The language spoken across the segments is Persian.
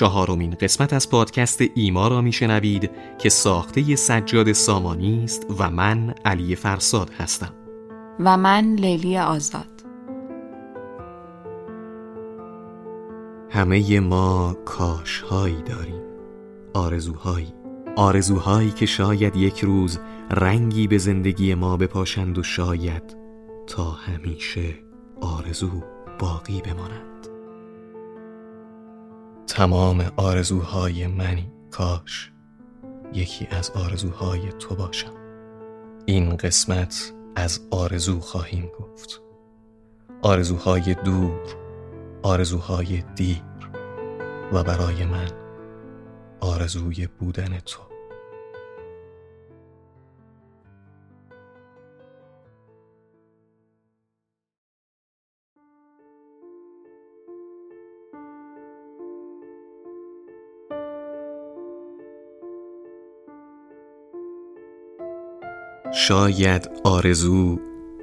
چهارمین قسمت از پادکست ایما را میشنوید که ساخته سجاد سامانی است و من علی فرساد هستم. و من لیلی آزاد. همه ما کاشهایی داریم. آرزوهایی. آرزوهایی که شاید یک روز رنگی به زندگی ما بپاشند و شاید تا همیشه آرزو باقی بمانند. تمام آرزوهای منی کاش یکی از آرزوهای تو باشم. این قسمت از آرزو خواهیم گفت. آرزوهای دور آرزوهای دیر و برای من آرزوی بودن تو. شاید آرزو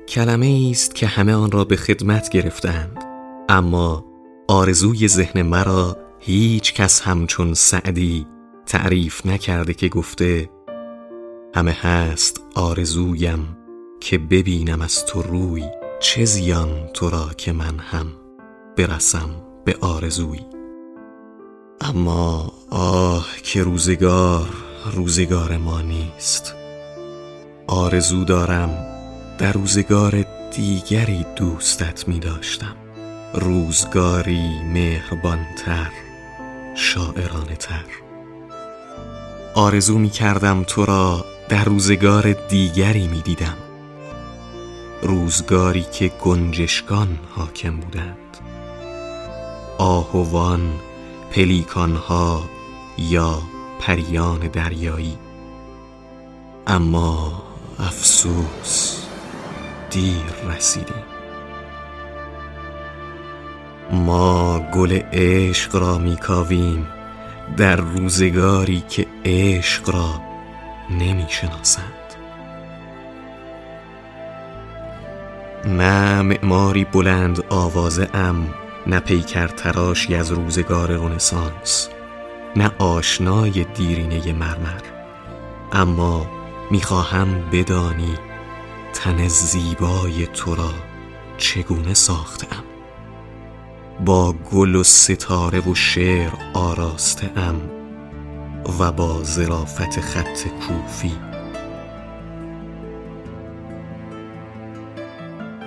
کلمه است که همه آن را به خدمت گرفتند. اما آرزوی ذهن مرا هیچ کس همچون سعدی تعریف نکرده که گفته همه هست آرزویم که ببینم از تو روی چه زیان تو را که من هم برسم به آرزوی. اما آه که روزگار روزگار ما نیست. آرزو دارم در روزگار دیگری دوستت می داشتم. روزگاری مهربانتر شاعرانه تر آرزو می کردم تو را در روزگار دیگری می دیدم. روزگاری که گنجشکان حاکم بودند. آهوان پلیکانها یا پریان دریایی. اما افسوس دیر رسیدیم. ما گل عشق را میکاویم در روزگاری که عشق را نمی‌شناسند. نه معماری بلند آوازه ام نه پیکر تراشی از روزگار رونسانس نه آشنای دیرینه مرمر. اما می‌خواهم بدانی تن زیبای تو را چگونه ساختم. با گل و ستاره و شعر آراسته ام و با ظرافت خط کوفی.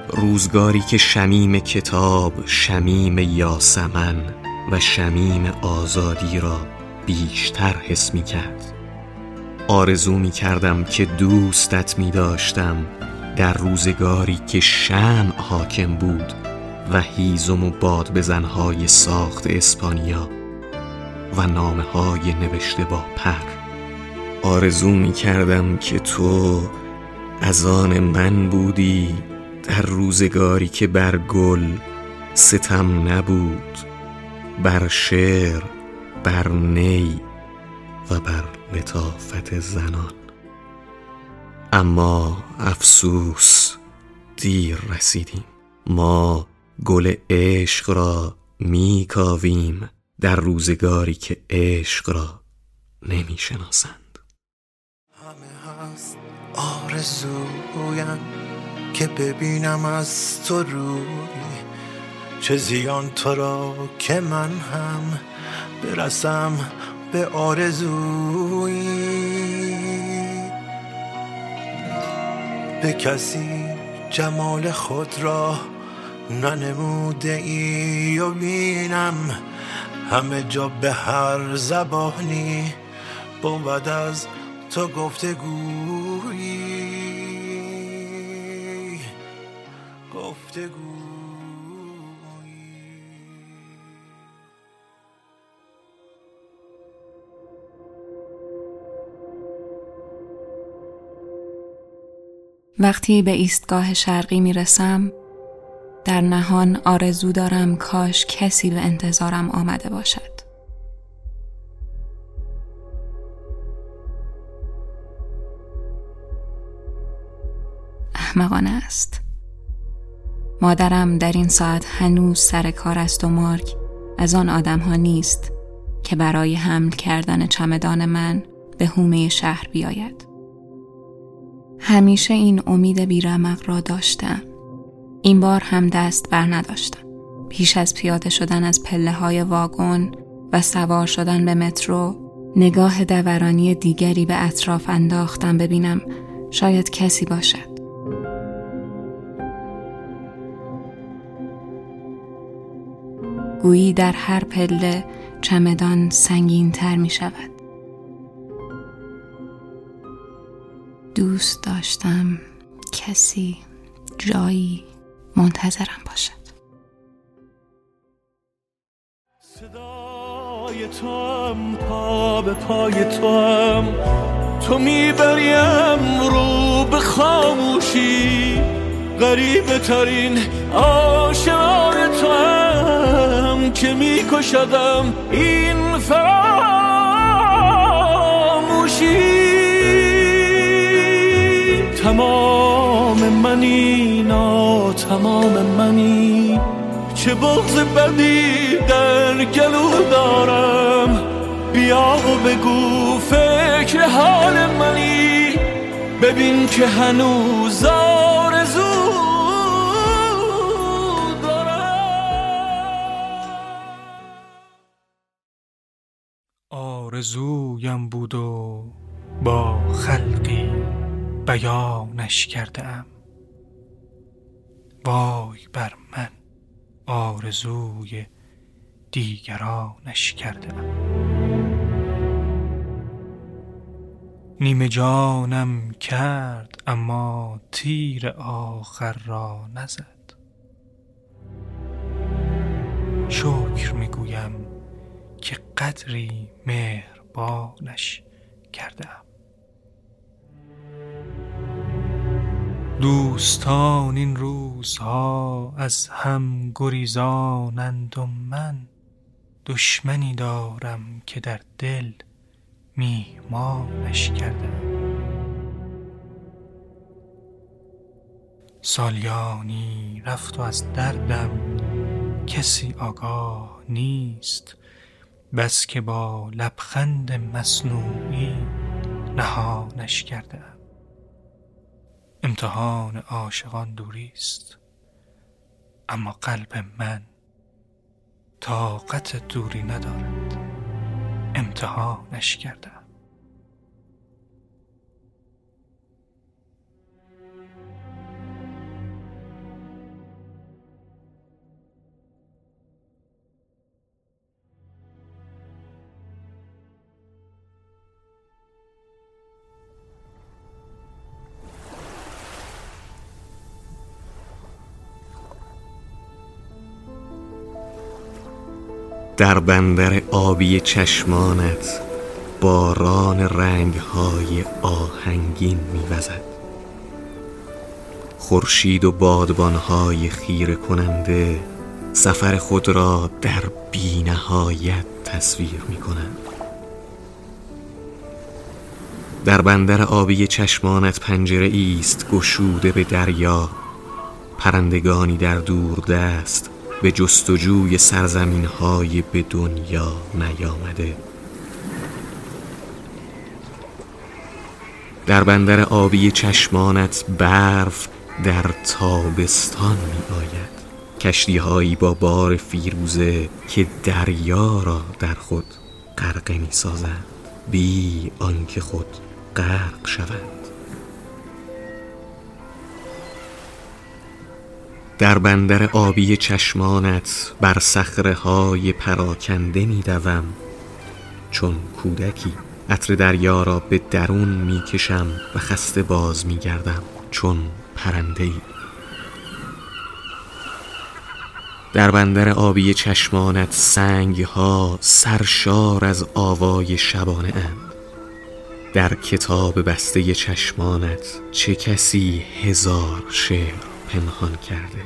روزگاری که شمیم کتاب شمیم یاسمن و شمیم آزادی را بیشتر حس می کرد آرزو می کردم که دوستت می داشتم در روزگاری که شم حاکم بود و هیزم و باد بزنهای ساخت اسپانیا و نامه های نوشته با پر. آرزو می کردم که تو از آن من بودی در روزگاری که بر گل ستم نبود بر شعر بر نی و بر لطافت زنان. اما افسوس دیر رسیدیم. ما گل عشق را می کاویم در روزگاری که عشق را نمی شناسند همه هست آرزویم که ببینم از تو روی. چه زیان تو را که من هم برسم به آرزوی به کسی جمال خود را ننموده ای و بینم همه جا به هر زبانی بود از تو گفتگویی. گفتگویی وقتی به ایستگاه شرقی می رسم در نهان آرزو دارم کاش کسی به انتظارم آمده باشد احمقانه است مادرم در این ساعت هنوز سر کار است و مارک از آن آدم ها نیست که برای حمل کردن چمدان من به هومه شهر بیاید. همیشه این امید بیرمق را داشتم. این بار هم دست بر نداشتم. پیش از پیاده شدن از پله های واگن و سوار شدن به مترو نگاه دورانی دیگری به اطراف انداختم ببینم شاید کسی باشد. گویی در هر پله چمدان سنگین تر می شود. دوست داشتم کسی جایی منتظرم باشد. صدای تو هم پا به پای تو هم تو می‌بریم رو به خاموشی. غریبه ترین آشنای تو هم که میکشدم این فراموشی. تمام منی نا تمام منی. چه بغز بدی در گلو دارم؟ بیا و بگو فکر حال منی. ببین که هنوز آرزو آرزویم بود و با خلقی. بیانش کرده ام. وای بر من آرزوی دیگرانش کرده ام. نیمه جانم کرد اما تیر آخر را نزد. شکر می‌گویم که قدری مهربانش کرده دوستان این روزها از هم گریزانند و من دشمنی دارم که در دل میهمانش کردم. سالیانی رفت و از دردم کسی آگاه نیست بس که با لبخند مصنوعی نهانش کردم. امتحان عاشقان دوری است اما قلب من طاقت دوری ندارد. امتحانش کردم در بندر آبی چشمانت باران رنگهای آهنگین میوزد. خورشید و بادبانهای خیره کننده سفر خود را در بینهایت تصویر می کنند در بندر آبی چشمانت پنجره است گشوده به دریا پرندگانی در دور دست به جستجوی سرزمین های به دنیا نیامده. در بندر آبی چشمانت برف در تابستان می آید کشتی هایی با بار فیروزه که دریا را در خود غرقه می سازند بی آنکه خود غرق شوند. در بندر آبی چشمانت بر سخره های پراکنده می دوم چون کودکی عطر دریا را به درون می کشم و خسته باز می گردم چون پرنده ای. در بندر آبی چشمانت سنگ ها سرشار از آوای شبانه اند. در کتاب بسته چشمانت چه کسی هزار شعر. پنهان کرده.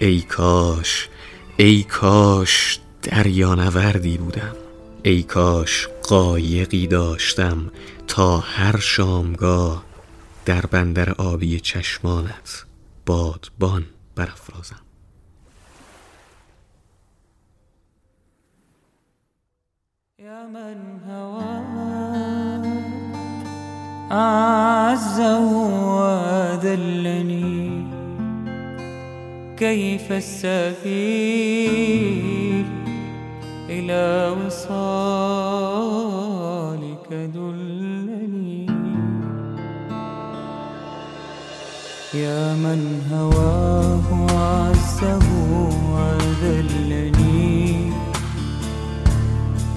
ای کاش ای کاش دریانوردی بودم. ای کاش قایقی داشتم تا هر شامگاه در بندر آبی چشمانت بادبان برافرازم. یا أعزه وذلني كيف السبيل إلى وصالك دلني. يا من هواه عزه وذلني.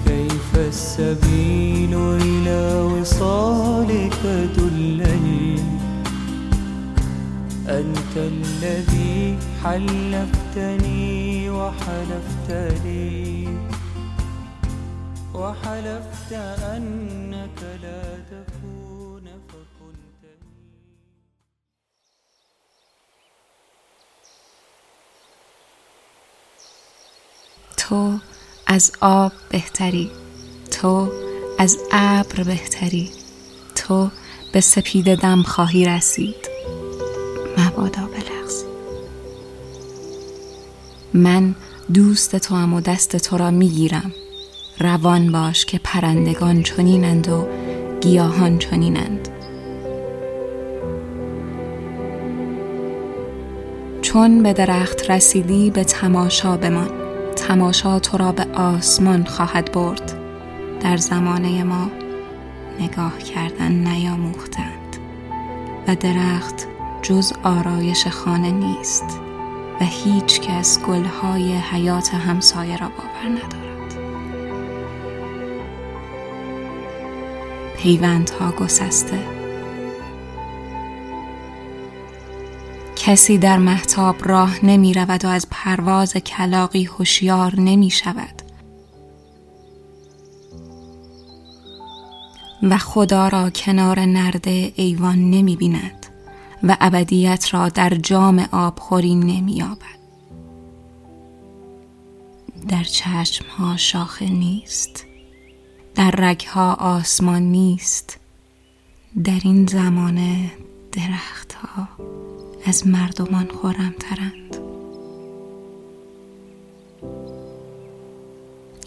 كيف السبيل إلى وصالك دلني؟ أنت الذي حلفتني وحلفت لي وحلفت أنك لا تكون فكنت تو از آب بهتری. تو از ابر بهتری. تو به سپید دم خواهی رسید. مبادا بلغزی من دوست تو هم و دست تو را می‌گیرم. روان باش که پرندگان چنینند و گیاهان چنینند. چون به درخت رسیدی به تماشا بمان. تماشا تو را به آسمان خواهد برد. در زمانه ما نگاه کردن نیاموختند. و درخت جز آرایش خانه نیست. و هیچ کس گلهای حیات همسایه را باور ندارد. پیوندها گسسته. کسی در محتاب راه نمی رود و از پرواز کلاقی هوشیار نمی شود. و خدا را کنار نرده ایوان نمی بیند. و ابدیت را در جام آبخوری نمی یابد. در چشم ها شاخه نیست. در رگها آسمان نیست. در این زمانه درختها از مردمان خورم ترند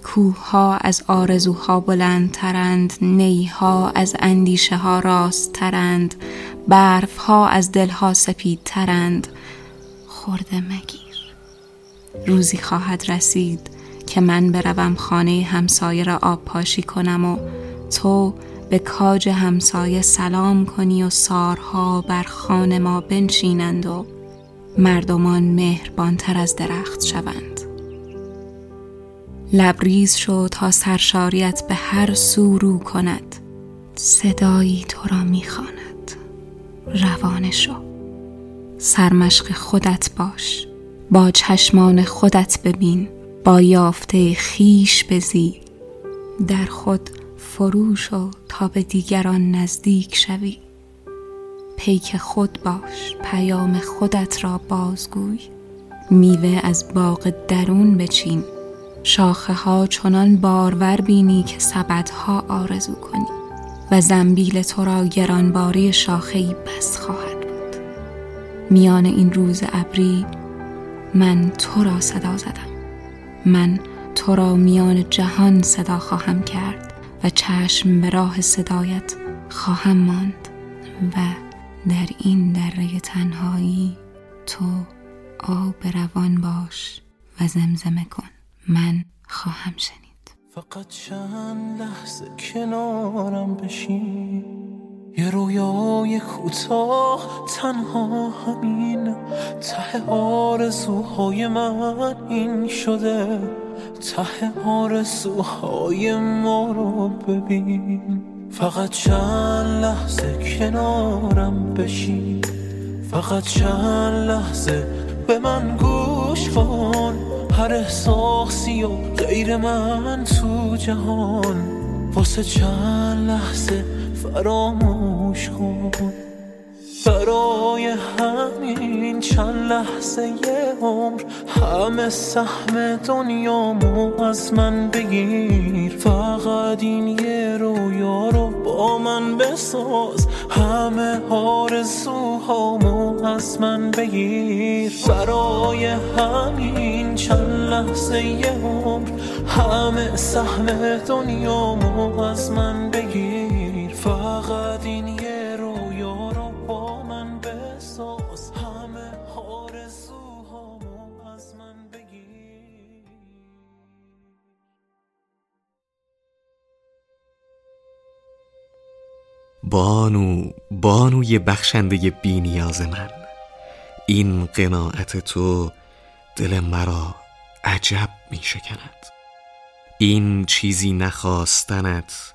کوه ها از آرزوها بلندترند. نیها از اندیشه ها راست ترند برف ها از دلها سپید ترند خورده مگیر. روزی خواهد رسید که من بروم خانه همسایه را آب پاشی کنم و تو به کاج همسایه سلام کنی و سارها بر خانه ما بنشینند و مردمان مهربانتر از درخت شوند. لبریز شو تا سرشاریت به هر سو رو کند. صدایی تو را می‌خواند. روان شو. سرمشق خودت باش. با چشمان خودت ببین. با یافته خیش بزی. در خود فرو شو تا به دیگران نزدیک شوی. پیک خود باش. پیام خودت را بازگوی. میوه از باغ درون بچین. شاخه ها چنان بارور بینی که سبدها آرزو کنی. و زنبیل تو را گرانباری شاخه بس خواهد بود. میان این روز ابری من تو را صدا زدم. من تو را میان جهان صدا خواهم کرد و چشم به راه صدایت خواهم ماند و در این دره تنهایی تو آب روان باش و زمزمه کن. من خواهم شنید. فقط چند لحظه کنارم بشین. یه رویای کوتاه تنها همین. ته آرزوهای من این شده. ته آرزوهای ما رو ببین. فقط چند لحظه کنارم بشین. فقط چند لحظه به من گوش هر احساسی و غیر من تو جهان. واسه چند لحظه فراموش کن. برای همین چند لحظه یه عمر همه سهم دنیامو از من بگیر. فقط این یه رویا رو با من بساز. همه آرزوهامو از من بگیر. برای همین چند لحظه یه عمر همه سهم دنیامو از من بگیر. فقط این یه رویا رو با من بساز. همه آرزوهامو از من بگیر. بانو بانوی بخشنده بی نیاز من. این قناعت تو دل مرا عجب می شکند این چیزی نخواستنت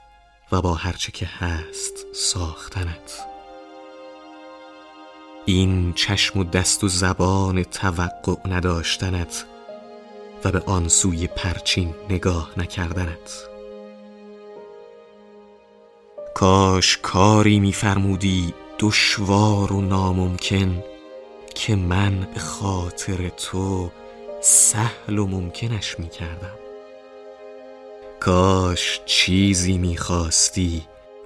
و با هرچه که هست ساختنت. این چشم و دست و زبان توقع نداشتنت و به آن سوی پرچین نگاه نکردنت. کاش کاری میفرمودی دشوار و ناممکن که من به خاطر تو سهل و ممکنش می کردم کاش چیزی می‌خواستی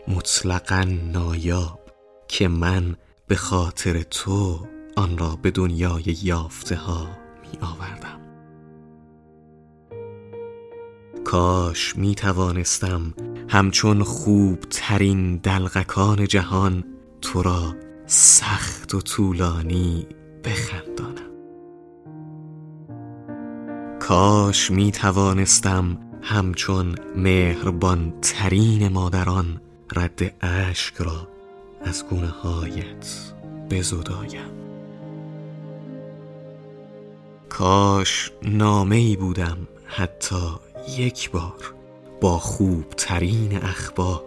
مطلقا نایاب که من به خاطر تو آن را به دنیای یافته ها می آوردم کاش می توانستم همچون خوب ترین دلغکان جهان تو را سخت و طولانی بخندانم. کاش می توانستم همچون مهربان ترین مادران رد اشک را از گونه هایت بزدایم. کاش نامه ای بودم حتی یک بار با خوب ترین اخبار.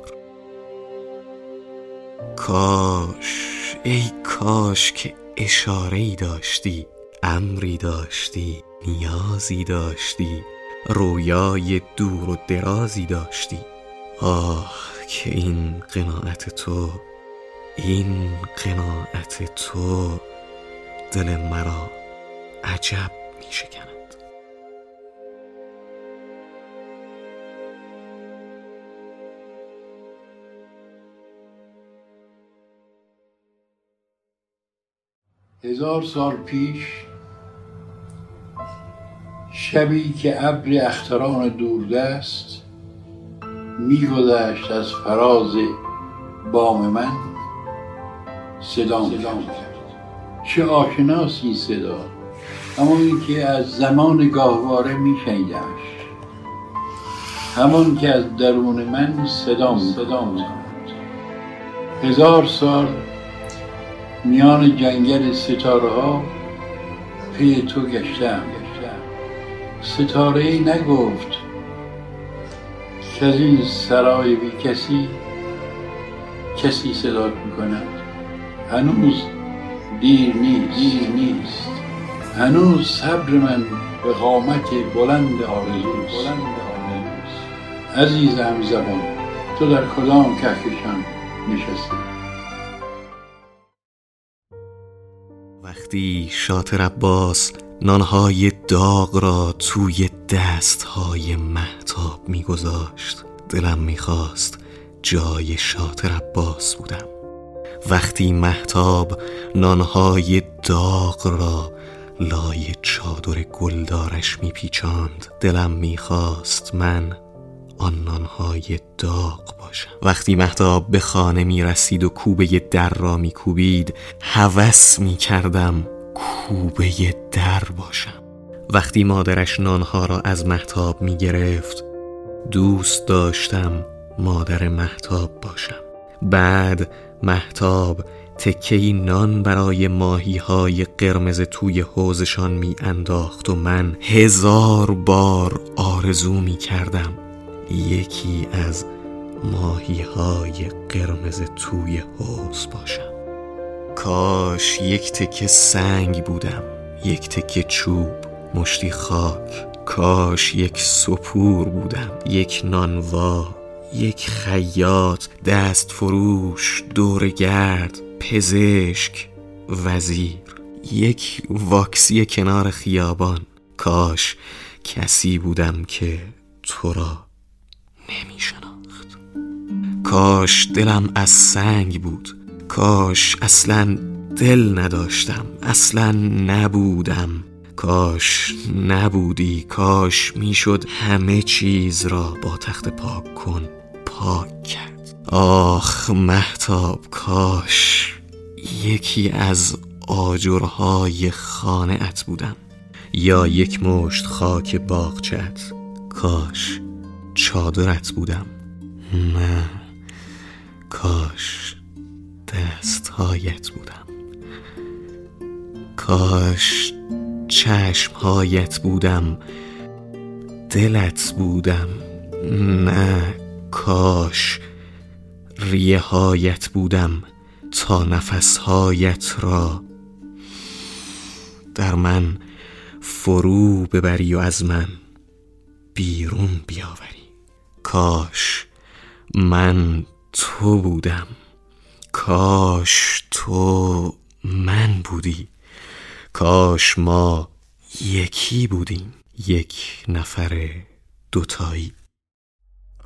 کاش ای کاش که اشاره ای داشتی امری داشتی نیازی داشتی رویای دور و درازی داشتی. آه که این قناعت تو این قناعت تو دل مرا عجب می شکند هزار سال پیش شبی که ابر اختران دوردست میگذشت از فراز بام من صدام کرد. چه آشناسی صدا. همانی که از زمان گاهواره میشنیدمش همان که از درون من صدام صدام هزار سال میان جنگل ستاره ها پی تو گشتم. ستاره ای نگفت که از این سرای بی کسی کسی صدا می‌کند. هنوز دیر نیست. دیر نیست. هنوز صبر من به قامت بلند آرزوست. بلند آرزوست. عزیزم زبان تو در کدام کهکشان نشستی؟ وقتی شاطر عباس نانهای داغ را توی دستهای محتاب میگذاشت. دلم می‌خواست جای شاطر عباس بودم. وقتی محتاب نانهای داغ را لای چادر گلدارش میپیچاند دلم می‌خواست من آن نانهای داغ باشم. وقتی محتاب به خانه می رسید و کوبه در را می کوبید هوس می کردم کوبه در باشم. وقتی مادرش نانها را از محتاب می گرفت دوست داشتم مادر محتاب باشم. بعد محتاب تکی نان برای ماهی های قرمز توی حوزشان می انداخت و من هزار بار آرزو می کردم یکی از ماهی های قرمز توی حوز باشم. کاش یک تکه سنگ بودم یک تکه چوب. مشتی خاک. کاش یک سپور بودم یک نانوا یک خیاط دست فروش دورگرد پزشک وزیر. یک واکسی کنار خیابان. کاش کسی بودم که تو را نمی شناخت. کاش دلم از سنگ بود. کاش اصلا دل نداشتم. اصلا نبودم. کاش نبودی کاش می‌شد همه چیز را با تخت پاک کن پاک کرد. آخ محتاب کاش یکی از آجرهای خانه ات بودم. یا یک مشت خاک باغچت کاش چادرت بودم. نه کاش دستهایت بودم. کاش چشمهایت بودم. دلت بودم. نه کاش. ریه هایت بودم تا نفسهایت را. در من فرو ببری و از من بیرون بیاوری. کاش من تو بودم. کاش تو من بودی. کاش ما یکی بودیم یک نفر دوتایی.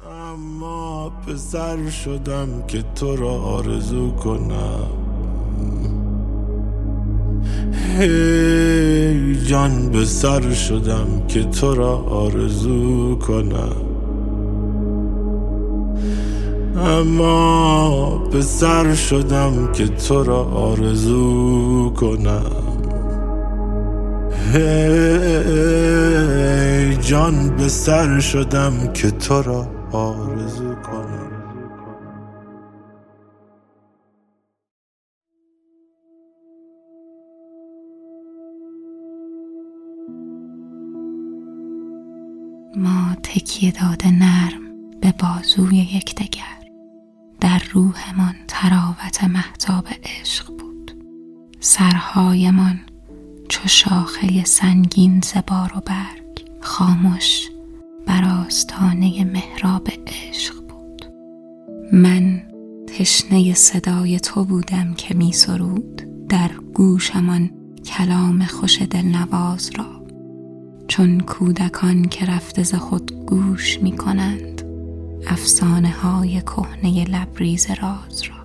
اما پسر شدم که تو را آرزو کنم. هی جان به سر شدم که تو را آرزو کنم. اما به سر شدم که تو را آرزو کنم. هی جان به سر شدم که تو را آرزو کنم. ما تکیه داده نرم به بازوی یکدیگر. در روحمان تراوت محتاب عشق بود. سرهایمان چو شاخه سنگین زبار و برگ خاموش بر آستانه محراب عشق بود. من تشنه صدای تو بودم که می سرود در گوشمان کلام خوش دلنواز را. چون کودکان که رفته ز خود گوش می کنند افسانه های کهنه لبریز راز را.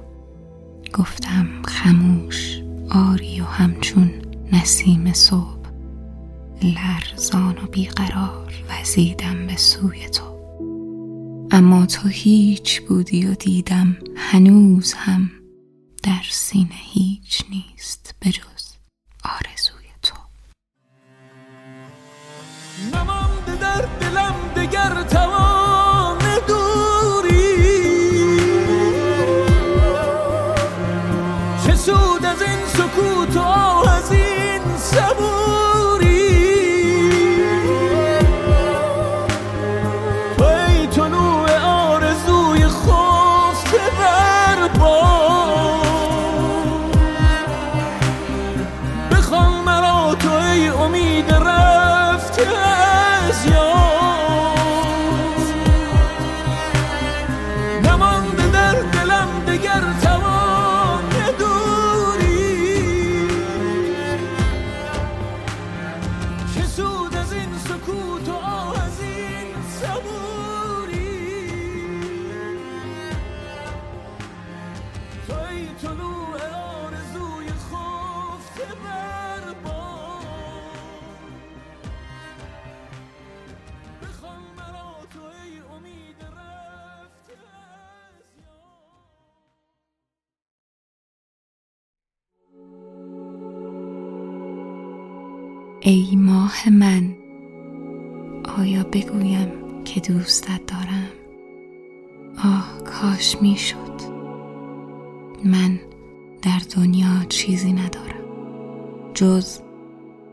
گفتم خموش آری و همچون نسیم صبح لرزان و بیقرار وزیدم به سوی تو. اما تو هیچ بودی و دیدم هنوز هم در سینه هیچ نیست بجز آرزوی تو. نمانده در دلم دگر توان ای ماه من. آیا بگویم که دوستت دارم؟ آه کاش می‌شد. من در دنیا چیزی ندارم. جز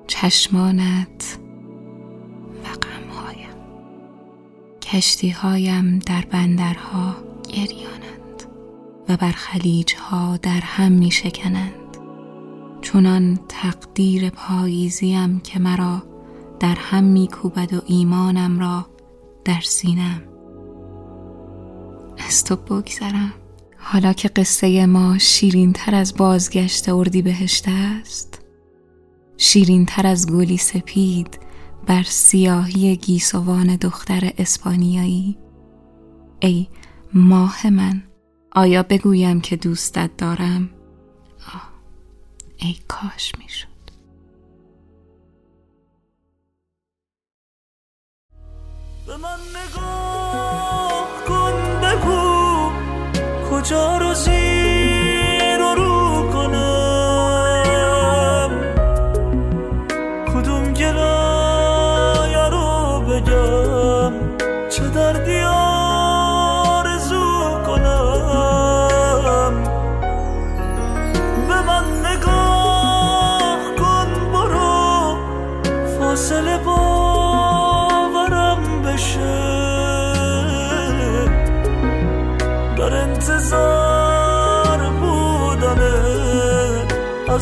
چشمانت و غمهایم. کشتی هایم در بندرها گریانند و بر خلیجها در هم می شکنند چونان تقدیر پاییزیم که مرا در هم می کوبد و ایمانم را در سینم. از تو بگذرم. حالا که قصه ما شیرین تر از بازگشت اردی بهشت است شیرین تر از گلی سپید بر سیاهی گیسوان دختر اسپانیایی. ای ماه من آیا بگویم که دوستت دارم؟ ای کاش می‌شد. به من نگاه کن بگو کجا رو زیر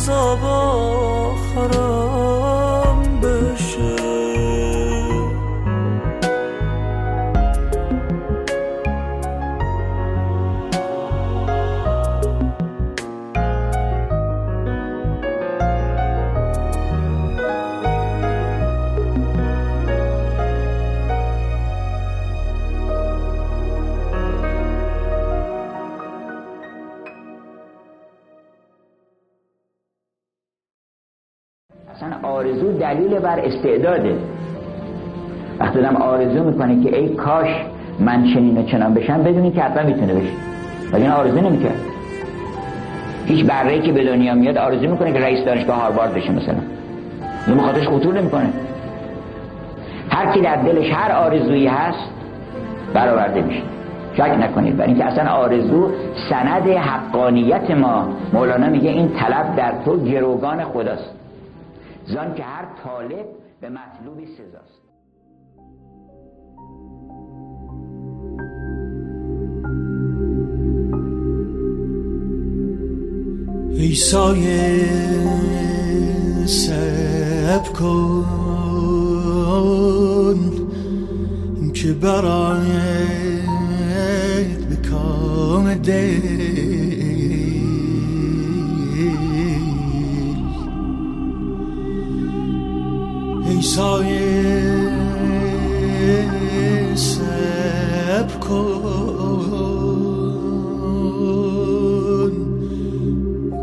sabah دلیل بر استعداده وقتی آدم آرزو می‌کنه که ای کاش من چنین و چنان بشم بدونی که حتما می‌تونه بشه. ولی این آرزو نمی‌کرد. هیچ بره که به دنیا میاد آرزو می‌کنه که رئیس دانشگاه هاروارد بشه مثلا. این مخاطرش خطور نمی‌کنه. هر کی در دلش هر آرزویی هست برآورده میشه. شک نکنید. برای اینکه اصلا آرزو سند حقانیت ما مولانا میگه این طلب در تو گروگان خداست. زان که هر طالب به مطلوبی سزاست. ای سایه سب کن که برایت به کام دل ای سایه سب کن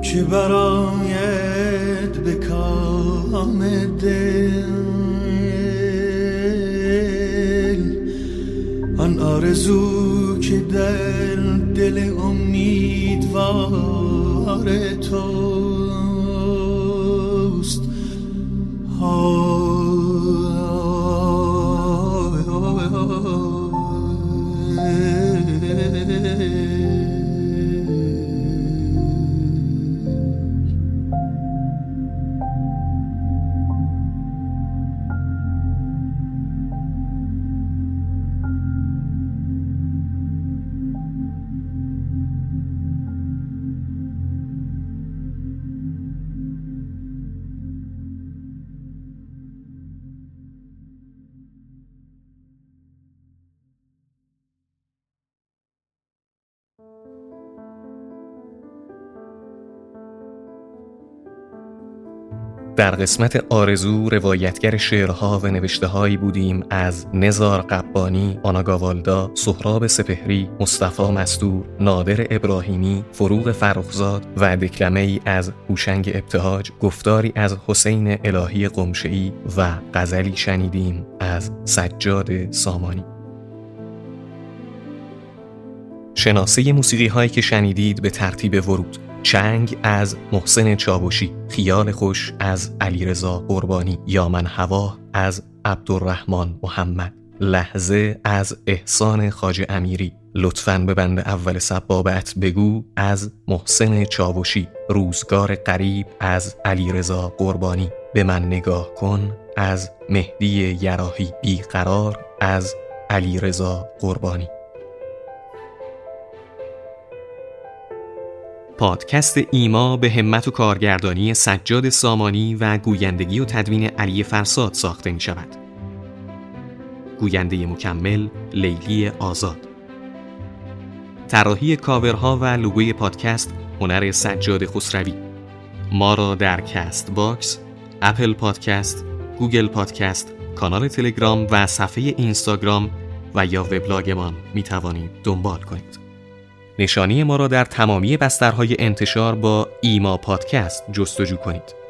که برایت به کام دل آن آرزو که در دل امیدوار توست. در قسمت آرزو روایتگر شعرها و نوشته بودیم از نزار قبانی، آناگاوالدا، سهراب سپهری، مصطفی مستور، نادر ابراهیمی، فروغ فرخزاد و دکلمه ای از هوشنگ ابتهاج، گفتاری از حسین الهی قمشعی و غزلی شنیدیم از سجاد سامانی. شناسه موسیقی هایی که شنیدید به ترتیب ورود چنگ از محسن چابوشی خیال خوش از علیرضا قربانی یا من هوا از عبدالرحمن محمد. لحظه از احسان خاج امیری. لطفاً به بند اول سبابت بگو از محسن چاوشی روزگار قریب از علیرضا قربانی. به من نگاه کن از مهدی یراهی بیقرار از علیرضا قربانی. پادکست ایما به همت و کارگردانی سجاد سامانی و گویندگی و تدوین علی فرساد ساخته می شود. گوینده مکمل لیلی آزاد طراحی کاورها و لوگوی پادکست هنر سجاد خسروی ما را در Castbox، Apple Podcast، Google Podcast، کانال تلگرام و صفحه اینستاگرام و یا وبلاگمان می توانید دنبال کنید. نشانی ما را در تمامی بسترهای انتشار با ایما پادکست جستجو کنید.